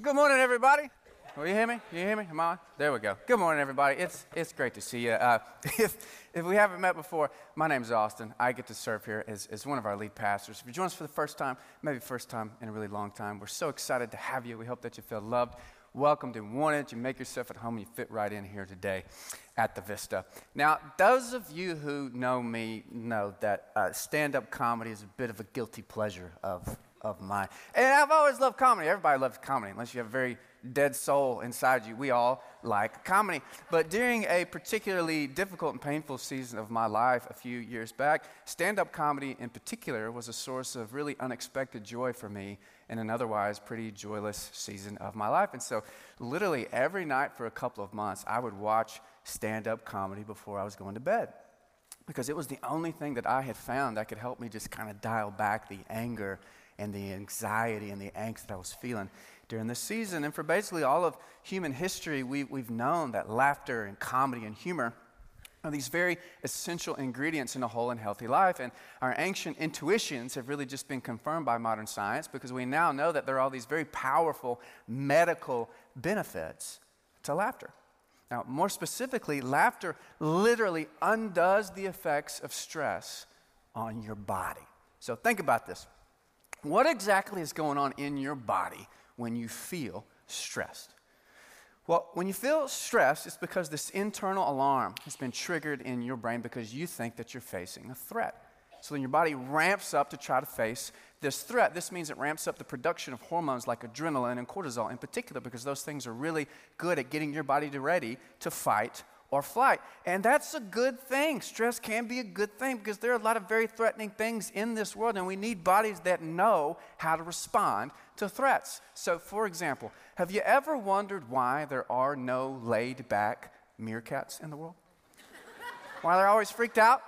Good morning, everybody. Will you hear me? You hear me? Am I on? There we go. Good morning, everybody. It's, it's great to see you. Uh, if, if we haven't met before, my name is Austin. I get to serve here as, as one of our lead pastors. If you join us for the first time, maybe first time in a really long time, we're so excited to have you. We hope that you feel loved, welcomed, and wanted. You make yourself at home. You fit right in here today at the Vista. Now, those of you who know me know that uh, stand up comedy is a bit of a guilty pleasure of of mine. And I've always loved comedy. Everybody loves comedy, unless you have a very dead soul inside you. We all like comedy. But during a particularly difficult and painful season of my life a few years back, stand up comedy in particular was a source of really unexpected joy for me in an otherwise pretty joyless season of my life. And so, literally, every night for a couple of months, I would watch stand up comedy before I was going to bed. Because it was the only thing that I had found that could help me just kind of dial back the anger and the anxiety and the angst that I was feeling during this season. And for basically all of human history, we, we've known that laughter and comedy and humor are these very essential ingredients in a whole and healthy life. And our ancient intuitions have really just been confirmed by modern science because we now know that there are all these very powerful medical benefits to laughter. Now, more specifically, laughter literally undoes the effects of stress on your body. So think about this. What exactly is going on in your body when you feel stressed? Well, when you feel stressed, it's because this internal alarm has been triggered in your brain because you think that you're facing a threat. So then your body ramps up to try to face this threat. This means it ramps up the production of hormones like adrenaline and cortisol in particular because those things are really good at getting your body ready to fight or flight. And that's a good thing. Stress can be a good thing because there are a lot of very threatening things in this world, and we need bodies that know how to respond to threats. So, for example, have you ever wondered why there are no laid back meerkats in the world? why they're always freaked out?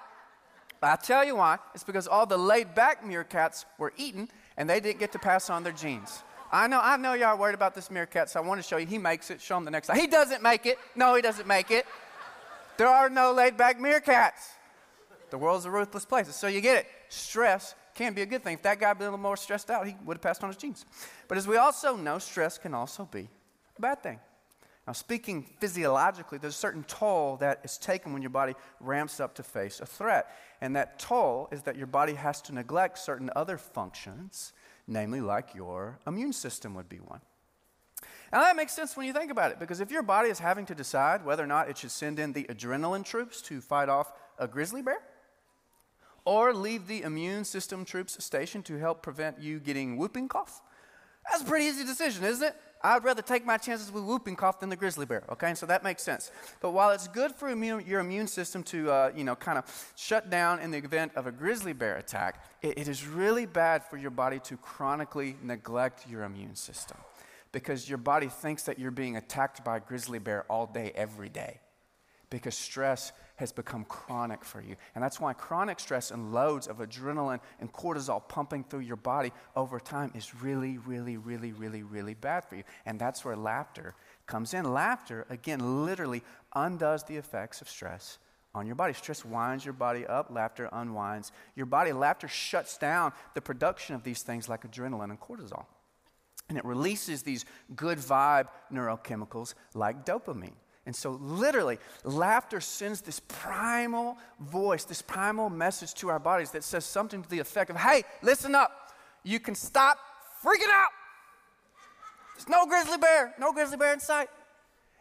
I'll tell you why. It's because all the laid back meerkats were eaten and they didn't get to pass on their genes. I know, I know y'all are worried about this meerkat, so I want to show you. He makes it. Show him the next slide. He doesn't make it. No, he doesn't make it. There are no laid back meerkats. The world's a ruthless place. So you get it. Stress can be a good thing. If that guy had been a little more stressed out, he would have passed on his genes. But as we also know, stress can also be a bad thing. Now, speaking physiologically, there's a certain toll that is taken when your body ramps up to face a threat. And that toll is that your body has to neglect certain other functions, namely, like your immune system would be one. Now, that makes sense when you think about it, because if your body is having to decide whether or not it should send in the adrenaline troops to fight off a grizzly bear, or leave the immune system troops stationed to help prevent you getting whooping cough, that's a pretty easy decision, isn't it? I'd rather take my chances with whooping cough than the grizzly bear, okay? And so that makes sense. But while it's good for immune, your immune system to, uh, you know, kind of shut down in the event of a grizzly bear attack, it, it is really bad for your body to chronically neglect your immune system because your body thinks that you're being attacked by a grizzly bear all day, every day. Because stress has become chronic for you. And that's why chronic stress and loads of adrenaline and cortisol pumping through your body over time is really, really, really, really, really bad for you. And that's where laughter comes in. Laughter, again, literally undoes the effects of stress on your body. Stress winds your body up, laughter unwinds your body. Laughter shuts down the production of these things like adrenaline and cortisol and it releases these good vibe neurochemicals like dopamine. And so, literally, laughter sends this primal voice, this primal message to our bodies that says something to the effect of, hey, listen up. You can stop freaking out. There's no grizzly bear, no grizzly bear in sight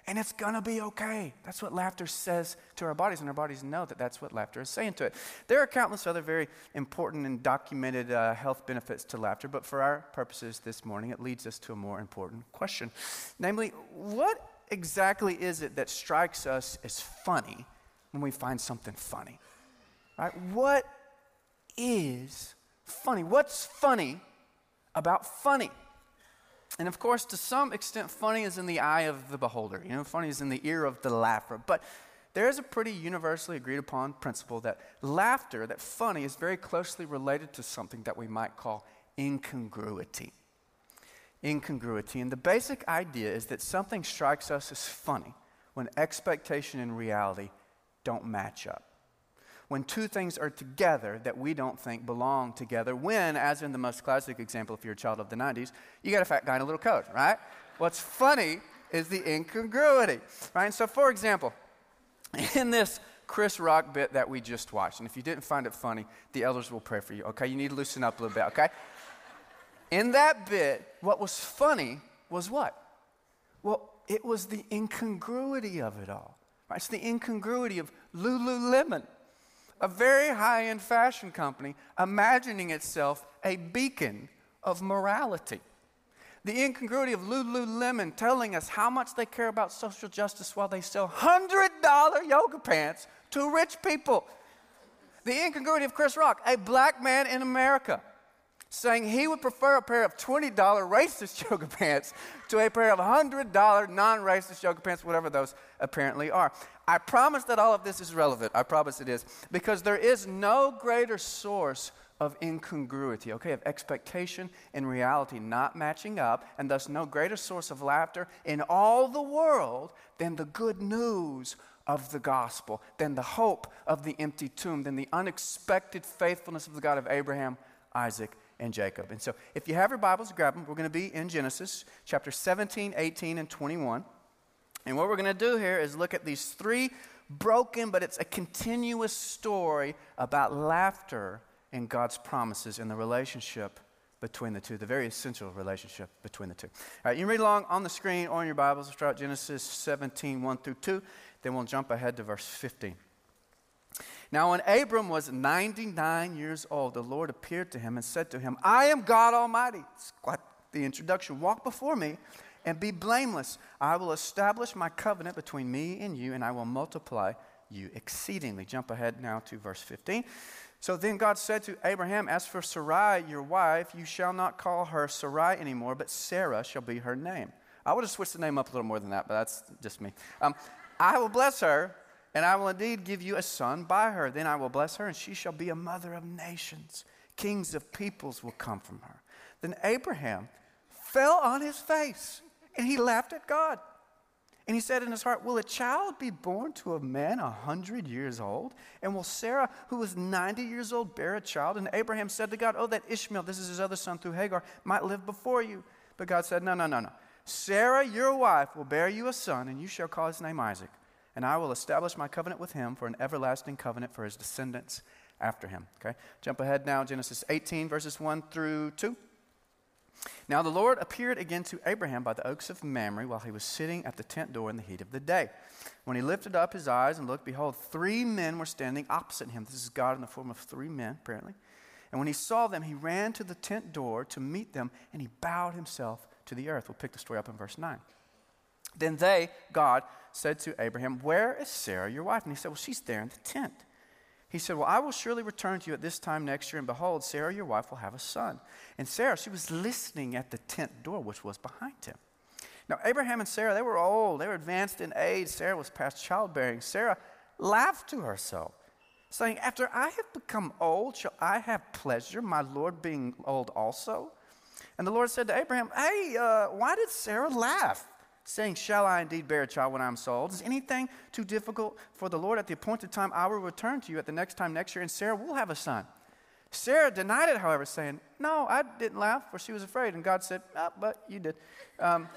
and it's gonna be okay. That's what laughter says to our bodies, and our bodies know that that's what laughter is saying to it. There are countless other very important and documented uh, health benefits to laughter, but for our purposes this morning, it leads us to a more important question. Namely, what exactly is it that strikes us as funny when we find something funny? Right? What is funny? What's funny about funny? And of course, to some extent, funny is in the eye of the beholder. You know, funny is in the ear of the laugher. But there is a pretty universally agreed upon principle that laughter, that funny, is very closely related to something that we might call incongruity. Incongruity. And the basic idea is that something strikes us as funny when expectation and reality don't match up when two things are together that we don't think belong together. When, as in the most classic example, if you're a child of the 90s, you got a fat guy in a little coat, right? What's funny is the incongruity, right? And so, for example, in this Chris Rock bit that we just watched, and if you didn't find it funny, the elders will pray for you, okay? You need to loosen up a little bit, okay? In that bit, what was funny was what? Well, it was the incongruity of it all. Right? It's the incongruity of Lululemon, a very high end fashion company, imagining itself a beacon of morality. The incongruity of Lululemon telling us how much they care about social justice while they sell $100 yoga pants to rich people. The incongruity of Chris Rock, a black man in America, saying he would prefer a pair of $20 racist yoga pants to a pair of $100 non racist yoga pants, whatever those apparently are. I promise that all of this is relevant. I promise it is. Because there is no greater source of incongruity, okay, of expectation and reality not matching up, and thus no greater source of laughter in all the world than the good news of the gospel, than the hope of the empty tomb, than the unexpected faithfulness of the God of Abraham, Isaac, and Jacob. And so, if you have your Bibles, grab them. We're going to be in Genesis chapter 17, 18, and 21. And what we're going to do here is look at these three broken, but it's a continuous story about laughter and God's promises and the relationship between the two, the very essential relationship between the two. All right, you can read along on the screen or in your Bibles. Start Genesis 17, 1 through 2. Then we'll jump ahead to verse 15. Now, when Abram was 99 years old, the Lord appeared to him and said to him, I am God Almighty. It's quite the introduction. Walk before me and be blameless. I will establish my covenant between me and you, and I will multiply you exceedingly. Jump ahead now to verse 15. So then God said to Abraham, As for Sarai, your wife, you shall not call her Sarai anymore, but Sarah shall be her name. I would have switched the name up a little more than that, but that's just me. Um, I will bless her, and I will indeed give you a son by her. Then I will bless her, and she shall be a mother of nations. Kings of peoples will come from her. Then Abraham fell on his face, and he laughed at God. And he said in his heart, Will a child be born to a man a hundred years old? And will Sarah, who was 90 years old, bear a child? And Abraham said to God, Oh, that Ishmael, this is his other son through Hagar, might live before you. But God said, No, no, no, no. Sarah, your wife, will bear you a son, and you shall call his name Isaac. And I will establish my covenant with him for an everlasting covenant for his descendants after him. Okay? Jump ahead now, Genesis 18, verses 1 through 2. Now the Lord appeared again to Abraham by the oaks of Mamre while he was sitting at the tent door in the heat of the day. When he lifted up his eyes and looked, behold, three men were standing opposite him. This is God in the form of three men, apparently. And when he saw them, he ran to the tent door to meet them, and he bowed himself to the earth. We'll pick the story up in verse 9. Then they, God, said to Abraham, Where is Sarah, your wife? And he said, Well, she's there in the tent. He said, Well, I will surely return to you at this time next year, and behold, Sarah, your wife, will have a son. And Sarah, she was listening at the tent door, which was behind him. Now, Abraham and Sarah, they were old, they were advanced in age. Sarah was past childbearing. Sarah laughed to herself, saying, After I have become old, shall I have pleasure, my Lord being old also? And the Lord said to Abraham, Hey, uh, why did Sarah laugh? Saying, Shall I indeed bear a child when I'm sold? Is anything too difficult for the Lord? At the appointed time, I will return to you at the next time next year, and Sarah will have a son. Sarah denied it, however, saying, No, I didn't laugh, for she was afraid. And God said, oh, But you did. Um,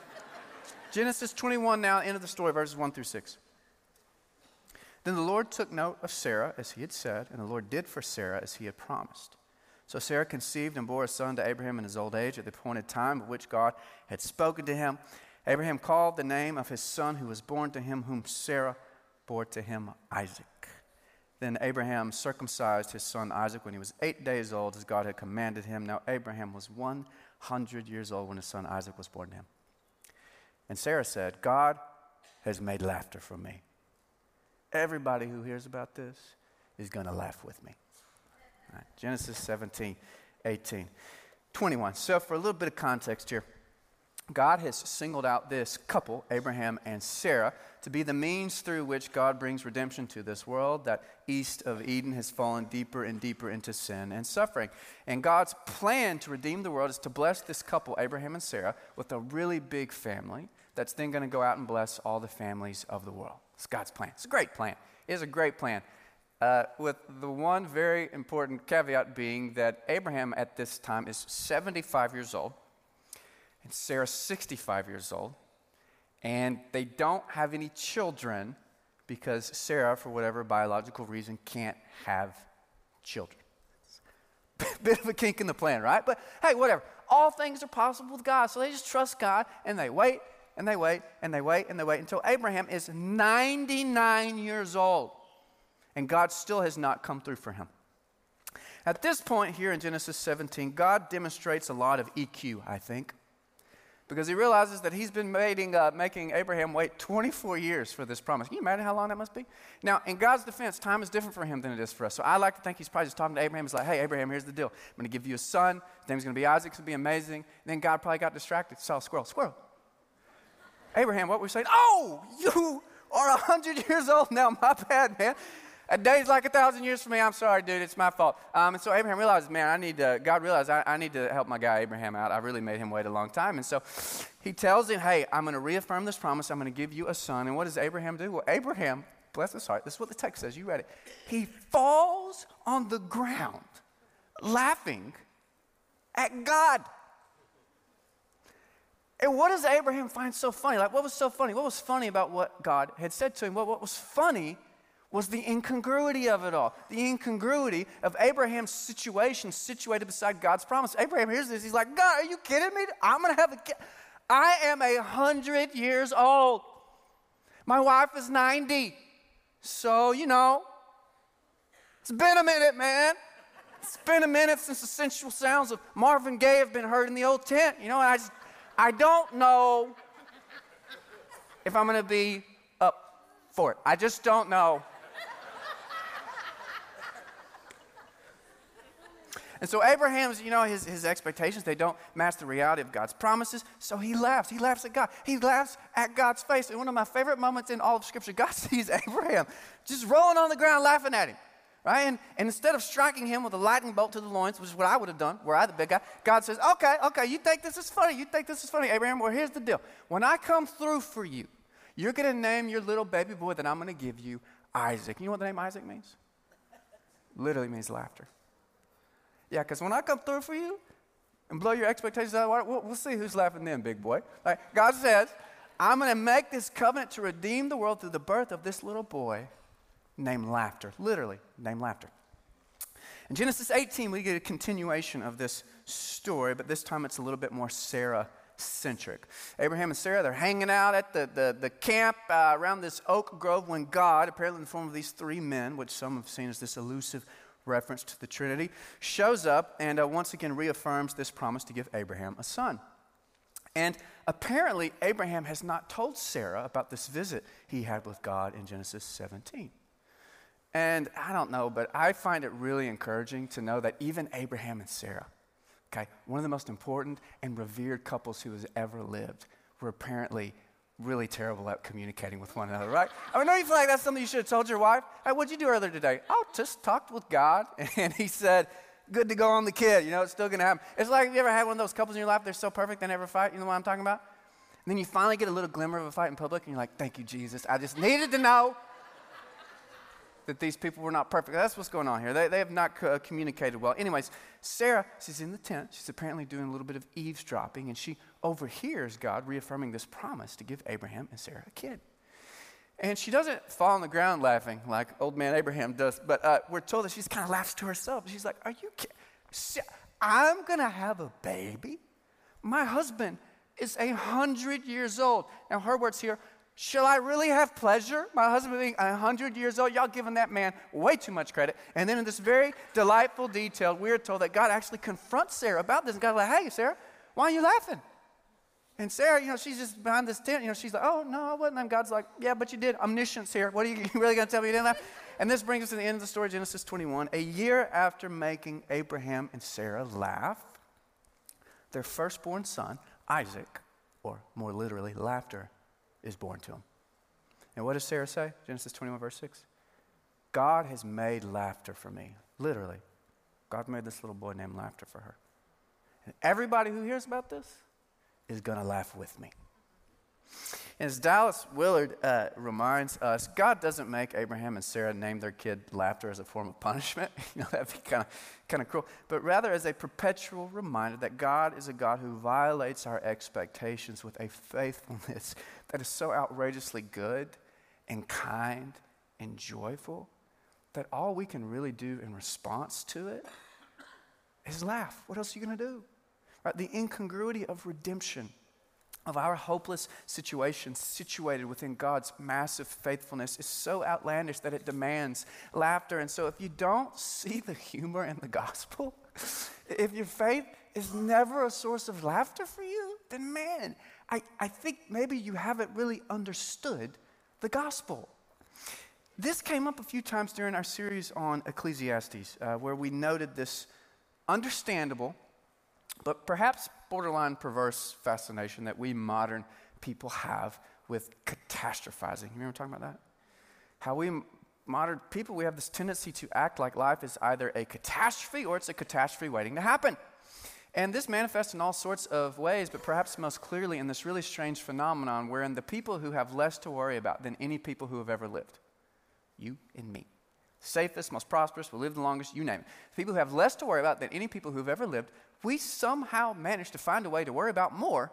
Genesis 21, now, end of the story, verses 1 through 6. Then the Lord took note of Sarah, as he had said, and the Lord did for Sarah as he had promised. So Sarah conceived and bore a son to Abraham in his old age at the appointed time of which God had spoken to him. Abraham called the name of his son who was born to him, whom Sarah bore to him Isaac. Then Abraham circumcised his son Isaac when he was eight days old, as God had commanded him. Now, Abraham was 100 years old when his son Isaac was born to him. And Sarah said, God has made laughter for me. Everybody who hears about this is going to laugh with me. Right, Genesis 17, 18, 21. So, for a little bit of context here, God has singled out this couple, Abraham and Sarah, to be the means through which God brings redemption to this world that east of Eden has fallen deeper and deeper into sin and suffering. And God's plan to redeem the world is to bless this couple, Abraham and Sarah, with a really big family that's then going to go out and bless all the families of the world. It's God's plan. It's a great plan. It is a great plan. Uh, with the one very important caveat being that Abraham at this time is 75 years old and Sarah's 65 years old, and they don't have any children because Sarah, for whatever biological reason, can't have children. Bit of a kink in the plan, right? But hey, whatever. All things are possible with God. So they just trust God and they wait and they wait and they wait and they wait until Abraham is 99 years old. And God still has not come through for him. At this point here in Genesis 17, God demonstrates a lot of EQ, I think because he realizes that he's been making, uh, making Abraham wait 24 years for this promise. Can you imagine how long that must be? Now, in God's defense, time is different for him than it is for us. So I like to think he's probably just talking to Abraham. He's like, hey, Abraham, here's the deal. I'm going to give you a son. His name's going to be Isaac. It's going to be amazing. And then God probably got distracted, saw a squirrel. Squirrel. Abraham, what we're saying, oh, you are 100 years old now. My bad, man. A day's like a thousand years for me. I'm sorry, dude. It's my fault. Um, and so Abraham realized, man, I need to, God realized I, I need to help my guy Abraham out. I really made him wait a long time. And so he tells him, hey, I'm going to reaffirm this promise. I'm going to give you a son. And what does Abraham do? Well, Abraham, bless his heart, this is what the text says. You read it. He falls on the ground laughing at God. And what does Abraham find so funny? Like, what was so funny? What was funny about what God had said to him? Well, what was funny was the incongruity of it all. The incongruity of Abraham's situation situated beside God's promise. Abraham hears this. He's like, God, are you kidding me? I'm going to have a kid. I am a hundred years old. My wife is 90. So, you know, it's been a minute, man. It's been a minute since the sensual sounds of Marvin Gaye have been heard in the old tent. You know, I just, I don't know if I'm going to be up for it. I just don't know. And so Abraham's, you know, his, his expectations, they don't match the reality of God's promises. So he laughs. He laughs at God. He laughs at God's face. And one of my favorite moments in all of Scripture, God sees Abraham just rolling on the ground laughing at him. Right? And, and instead of striking him with a lightning bolt to the loins, which is what I would have done, were I the big guy, God says, Okay, okay, you think this is funny. You think this is funny, Abraham. Well, here's the deal. When I come through for you, you're going to name your little baby boy that I'm going to give you Isaac. You know what the name Isaac means? Literally means laughter. Yeah, because when I come through for you and blow your expectations out of water, we'll, we'll see who's laughing then, big boy. Right? God says, I'm going to make this covenant to redeem the world through the birth of this little boy named Laughter. Literally, named Laughter. In Genesis 18, we get a continuation of this story, but this time it's a little bit more Sarah centric. Abraham and Sarah, they're hanging out at the, the, the camp uh, around this oak grove when God, apparently in the form of these three men, which some have seen as this elusive reference to the Trinity, shows up and uh, once again reaffirms this promise to give Abraham a son. And apparently, Abraham has not told Sarah about this visit he had with God in Genesis 17. And I don't know, but I find it really encouraging to know that even Abraham and Sarah, okay, one of the most important and revered couples who has ever lived, were apparently really terrible at communicating with one another, right? I mean, don't you feel like that's something you should have told your wife? Hey, what'd you do earlier today? Oh, just talked with God, and He said, good to go on the kid. You know, it's still going to happen. It's like, you ever had one of those couples in your life, they're so perfect, they never fight? You know what I'm talking about? And then you finally get a little glimmer of a fight in public, and you're like, thank you, Jesus. I just needed to know that these people were not perfect. That's what's going on here. They, they have not co- communicated well. Anyways, Sarah, she's in the tent. She's apparently doing a little bit of eavesdropping, and she overhears God reaffirming this promise to give Abraham and Sarah a kid. And she doesn't fall on the ground laughing like old man Abraham does, but uh, we're told that she's kind of laughs to herself. She's like, Are you kidding? I'm going to have a baby? My husband is a hundred years old. Now, her words here Shall I really have pleasure? My husband being 100 years old, y'all giving that man way too much credit. And then in this very delightful detail, we're told that God actually confronts Sarah about this. And God's like, hey, Sarah, why are you laughing? And Sarah, you know, she's just behind this tent. You know, she's like, oh, no, I wasn't. And God's like, yeah, but you did. Omniscience here. What are you, you really going to tell me you didn't laugh? And this brings us to the end of the story, Genesis 21. A year after making Abraham and Sarah laugh, their firstborn son, Isaac, or more literally, laughter, is born to him. And what does Sarah say? Genesis 21, verse 6. God has made laughter for me. Literally. God made this little boy named Laughter for her. And everybody who hears about this is going to laugh with me. As Dallas Willard uh, reminds us, God doesn't make Abraham and Sarah name their kid laughter as a form of punishment. you know, that'd be kind of kind of cruel. But rather as a perpetual reminder that God is a God who violates our expectations with a faithfulness that is so outrageously good and kind and joyful that all we can really do in response to it is laugh. What else are you going to do? Right? The incongruity of redemption of our hopeless situation situated within God's massive faithfulness is so outlandish that it demands laughter. And so, if you don't see the humor in the gospel, if your faith is never a source of laughter for you, then man, I, I think maybe you haven't really understood the gospel. This came up a few times during our series on Ecclesiastes, uh, where we noted this understandable but perhaps borderline perverse fascination that we modern people have with catastrophizing. You remember talking about that? How we modern people, we have this tendency to act like life is either a catastrophe or it's a catastrophe waiting to happen. And this manifests in all sorts of ways, but perhaps most clearly in this really strange phenomenon wherein the people who have less to worry about than any people who have ever lived, you and me, safest, most prosperous, will live the longest, you name it. People who have less to worry about than any people who have ever lived, we somehow manage to find a way to worry about more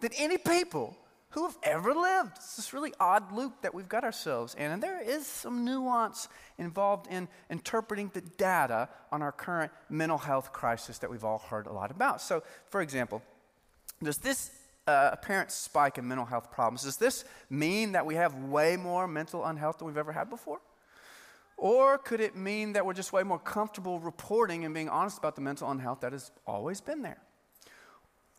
than any people who have ever lived. It's this really odd loop that we've got ourselves in. And there is some nuance involved in interpreting the data on our current mental health crisis that we've all heard a lot about. So, for example, does this uh, apparent spike in mental health problems, does this mean that we have way more mental unhealth than we've ever had before? Or could it mean that we're just way more comfortable reporting and being honest about the mental unhealth that has always been there?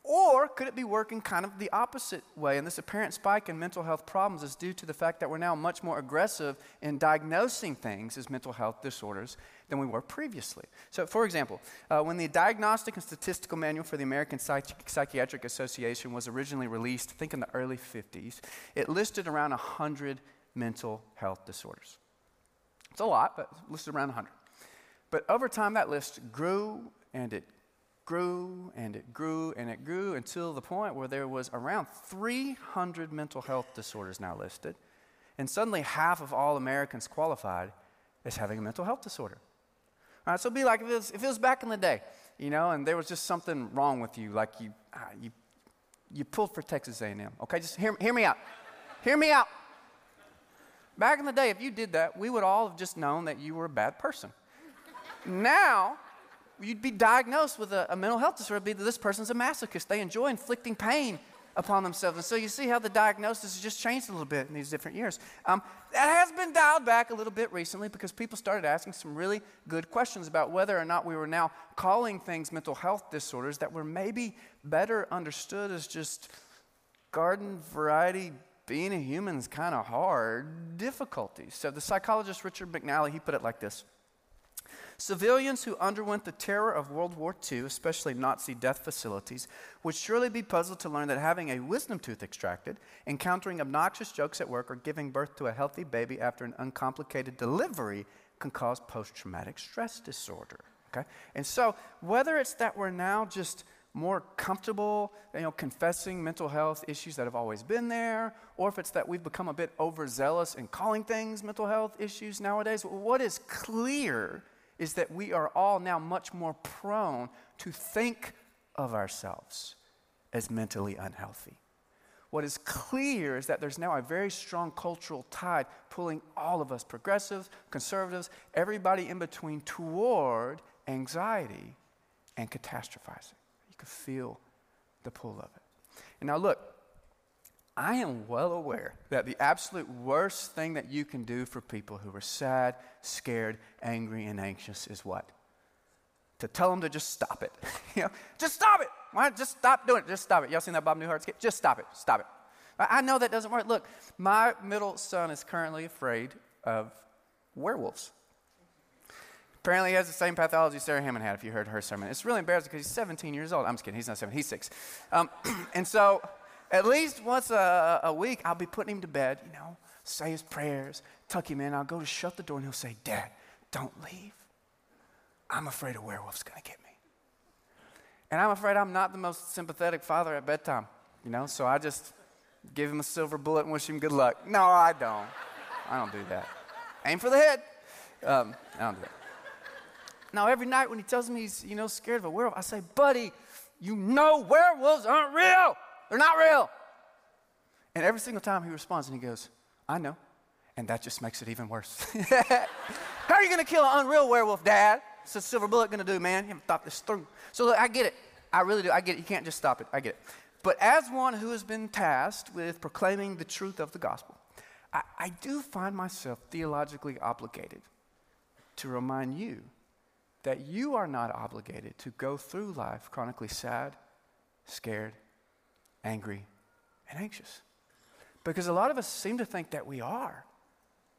Or could it be working kind of the opposite way? And this apparent spike in mental health problems is due to the fact that we're now much more aggressive in diagnosing things as mental health disorders than we were previously. So, for example, uh, when the Diagnostic and Statistical Manual for the American Psych- Psychiatric Association was originally released, I think in the early 50s, it listed around 100 mental health disorders. It's a lot, but listed around 100. But over time, that list grew and it grew and it grew and it grew until the point where there was around 300 mental health disorders now listed. And suddenly, half of all Americans qualified as having a mental health disorder. All right, so it'd be like if it, was, if it was back in the day, you know, and there was just something wrong with you, like you, uh, you, you pulled for Texas A&M. Okay, just hear, hear me out. hear me out. Back in the day, if you did that, we would all have just known that you were a bad person. now, you'd be diagnosed with a, a mental health disorder, be that this person's a masochist. They enjoy inflicting pain upon themselves. And so you see how the diagnosis has just changed a little bit in these different years. Um, that has been dialed back a little bit recently because people started asking some really good questions about whether or not we were now calling things mental health disorders that were maybe better understood as just garden variety being a human is kind of hard difficulties. So the psychologist Richard McNally, he put it like this. Civilians who underwent the terror of World War II, especially Nazi death facilities, would surely be puzzled to learn that having a wisdom tooth extracted, encountering obnoxious jokes at work, or giving birth to a healthy baby after an uncomplicated delivery can cause post traumatic stress disorder. Okay? And so, whether it's that we're now just more comfortable, you know, confessing mental health issues that have always been there, or if it's that we've become a bit overzealous in calling things mental health issues nowadays. What is clear is that we are all now much more prone to think of ourselves as mentally unhealthy. What is clear is that there's now a very strong cultural tide pulling all of us, progressives, conservatives, everybody in between, toward anxiety and catastrophizing could feel the pull of it. And now, look, I am well aware that the absolute worst thing that you can do for people who are sad, scared, angry, and anxious is what? To tell them to just stop it. you know, just stop it. Why? Just stop doing it. Just stop it. Y'all seen that Bob Newhart skit? Just stop it. Stop it. I know that doesn't work. Look, my middle son is currently afraid of werewolves. Apparently, he has the same pathology Sarah Hammond had, if you heard her sermon. It's really embarrassing because he's 17 years old. I'm just kidding, he's not 17, he's six. Um, and so, at least once a, a, week, I'll be putting him to bed, you know, say his prayers, tuck him in. I'll go to shut the door, and he'll say, Dad, don't leave. I'm afraid a werewolf's going to get me. And I'm afraid I'm not the most sympathetic father at bedtime, you know, so I just give him a silver bullet and wish him good luck. No, I don't. I don't do that. Aim for the head. Um, I don't do that. Now, every night when he tells me he's, you know, scared of a werewolf, I say, buddy, you know werewolves aren't real. They're not real. And every single time he responds and he goes, I know. And that just makes it even worse. How are you going to kill an unreal werewolf, Dad? What's a silver bullet going to do, man? You haven't thought this through. So look, I get it. I really do. I get it. You can't just stop it. I get it. But as one who has been tasked with proclaiming the truth of the gospel, I, I do find myself theologically obligated to remind you that you are not obligated to go through life chronically sad, scared, angry, and anxious. Because a lot of us seem to think that we are.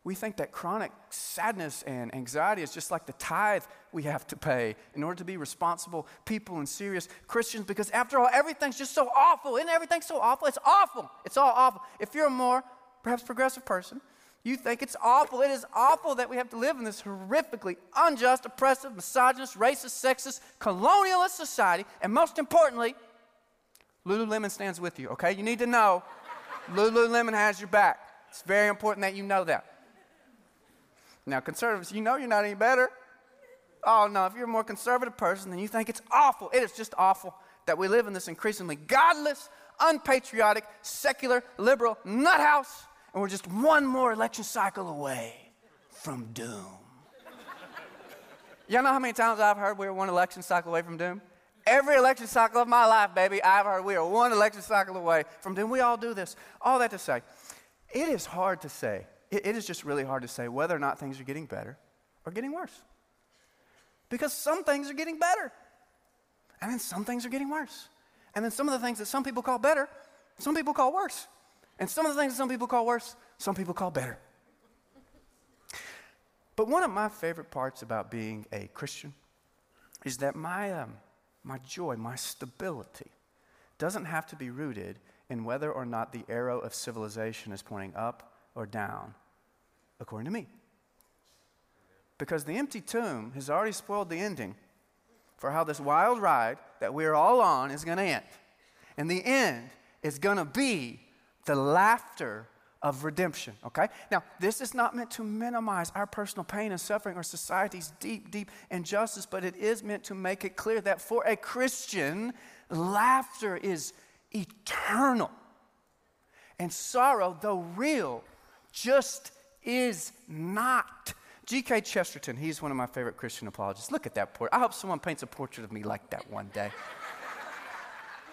We think that chronic sadness and anxiety is just like the tithe we have to pay in order to be responsible people and serious Christians because, after all, everything's just so awful. Isn't everything so awful? It's awful. It's all awful. If you're a more, perhaps, progressive person, you think it's awful. It is awful that we have to live in this horrifically unjust, oppressive, misogynist, racist, sexist, colonialist society. And most importantly, Lululemon stands with you, okay? You need to know Lululemon has your back. It's very important that you know that. Now, conservatives, you know you're not any better. Oh, no, if you're a more conservative person, then you think it's awful. It is just awful that we live in this increasingly godless, unpatriotic, secular, liberal nut house, and we're just one more election cycle away from doom. Y'all know how many times I've heard we're one election cycle away from doom? Every election cycle of my life, baby, I've heard we are one election cycle away from doom. We all do this. All that to say, it is hard to say it, it is just really hard to say whether or not things are getting better or getting worse. Because some things are getting better, and then some things are getting worse. And then some of the things that some people call better, some people call worse. And some of the things some people call worse, some people call better. But one of my favorite parts about being a Christian is that my, um, my joy, my stability, doesn't have to be rooted in whether or not the arrow of civilization is pointing up or down, according to me. Because the empty tomb has already spoiled the ending for how this wild ride that we're all on is going to end. And the end is going to be the laughter of redemption, okay? Now, this is not meant to minimize our personal pain and suffering or society's deep, deep injustice, but it is meant to make it clear that for a Christian, laughter is eternal. And sorrow, though real, just is not. G.K. Chesterton, he's one of my favorite Christian apologists. Look at that portrait. I hope someone paints a portrait of me like that one day.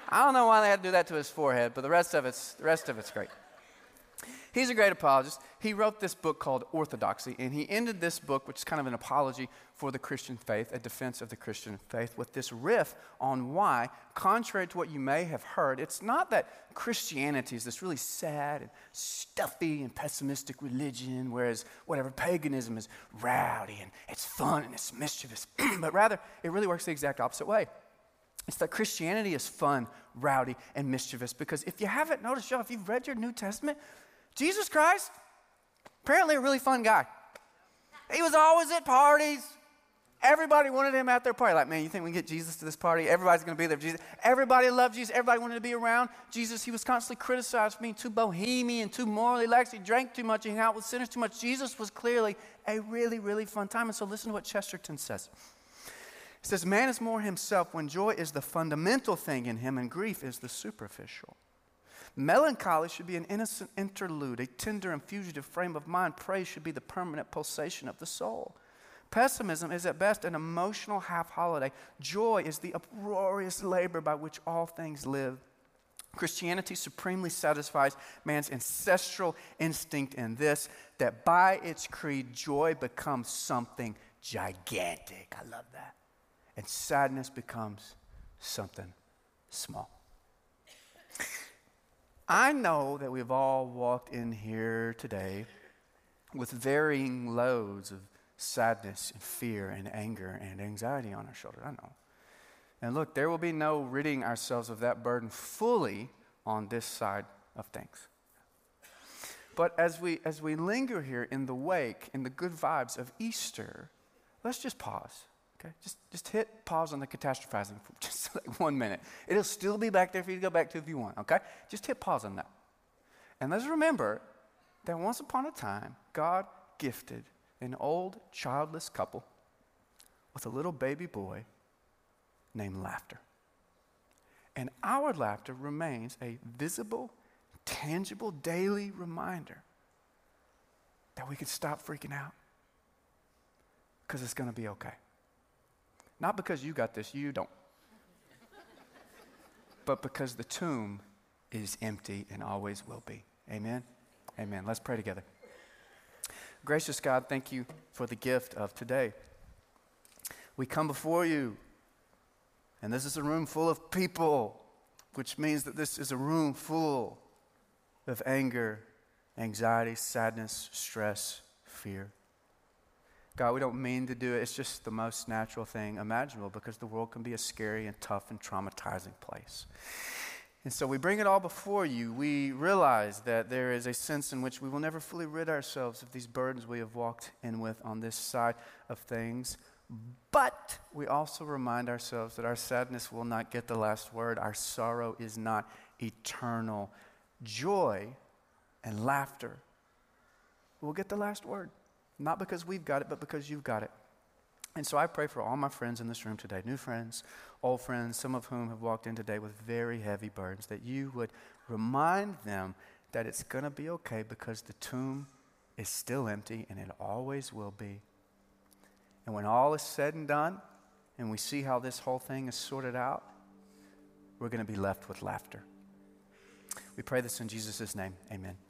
I don't know why they had to do that to his forehead, but the rest of it's, the rest of it's great. He's a great apologist. He wrote this book called Orthodoxy, and he ended this book, which is kind of an apology for the Christian faith, a defense of the Christian faith, with this riff on why, contrary to what you may have heard, it's not that Christianity is this really sad and stuffy and pessimistic religion, whereas whatever paganism is rowdy and it's fun and it's mischievous, but rather it really works the exact opposite way. It's that Christianity is fun, rowdy, and mischievous because if you haven't noticed, y'all, if you've read your New Testament, Jesus Christ, apparently a really fun guy. He was always at parties. Everybody wanted him at their party. Like, man, you think we can get Jesus to this party? Everybody's going to be there. Jesus. Everybody loved Jesus. Everybody wanted to be around Jesus. He was constantly criticized for being too bohemian, too morally lax. He drank too much. He hung out with sinners too much. Jesus was clearly a really, really fun time. And so listen to what Chesterton says. Says, Man is more himself when joy is the fundamental thing in him and grief is the superficial. Melancholy should be an innocent interlude, a tender and fugitive frame of mind. Praise should be the permanent pulsation of the soul. Pessimism is at best an emotional half holiday. Joy is the uproarious labor by which all things live. Christianity supremely satisfies man's ancestral instinct in this that by its creed, joy becomes something gigantic. I love that. And sadness becomes something small. I know that we've all walked in here today with varying loads of sadness and fear and anger and anxiety on our shoulders. I know. And look, there will be no ridding ourselves of that burden fully on this side of things. But as we, as we linger here in the wake, in the good vibes of Easter, let's just pause Okay, just, just hit pause on the catastrophizing for just like one minute. It'll still be back there for you to go back to if you want, okay? Just hit pause on that. And let's remember that once upon a time, God gifted an old childless couple with a little baby boy named laughter. And our laughter remains a visible, tangible, daily reminder that we can stop freaking out because it's going to be okay. Not because you got this, you don't. but because the tomb is empty and always will be. Amen? Amen. Let's pray together. Gracious God, thank you for the gift of today. We come before you, and this is a room full of people, which means that this is a room full of anger, anxiety, sadness, stress, fear. God, we don't mean to do it. It's just the most natural thing imaginable because the world can be a scary and tough and traumatizing place. And so we bring it all before you. We realize that there is a sense in which we will never fully rid ourselves of these burdens we have walked in with on this side of things. But we also remind ourselves that our sadness will not get the last word. Our sorrow is not eternal. Joy and laughter will get the last word. Not because we've got it, but because you've got it. And so I pray for all my friends in this room today, new friends, old friends, some of whom have walked in today with very heavy burdens, that you would remind them that it's going to be okay because the tomb is still empty and it always will be. And when all is said and done, and we see how this whole thing is sorted out, we're going to be left with laughter. We pray this in Jesus' name. Amen.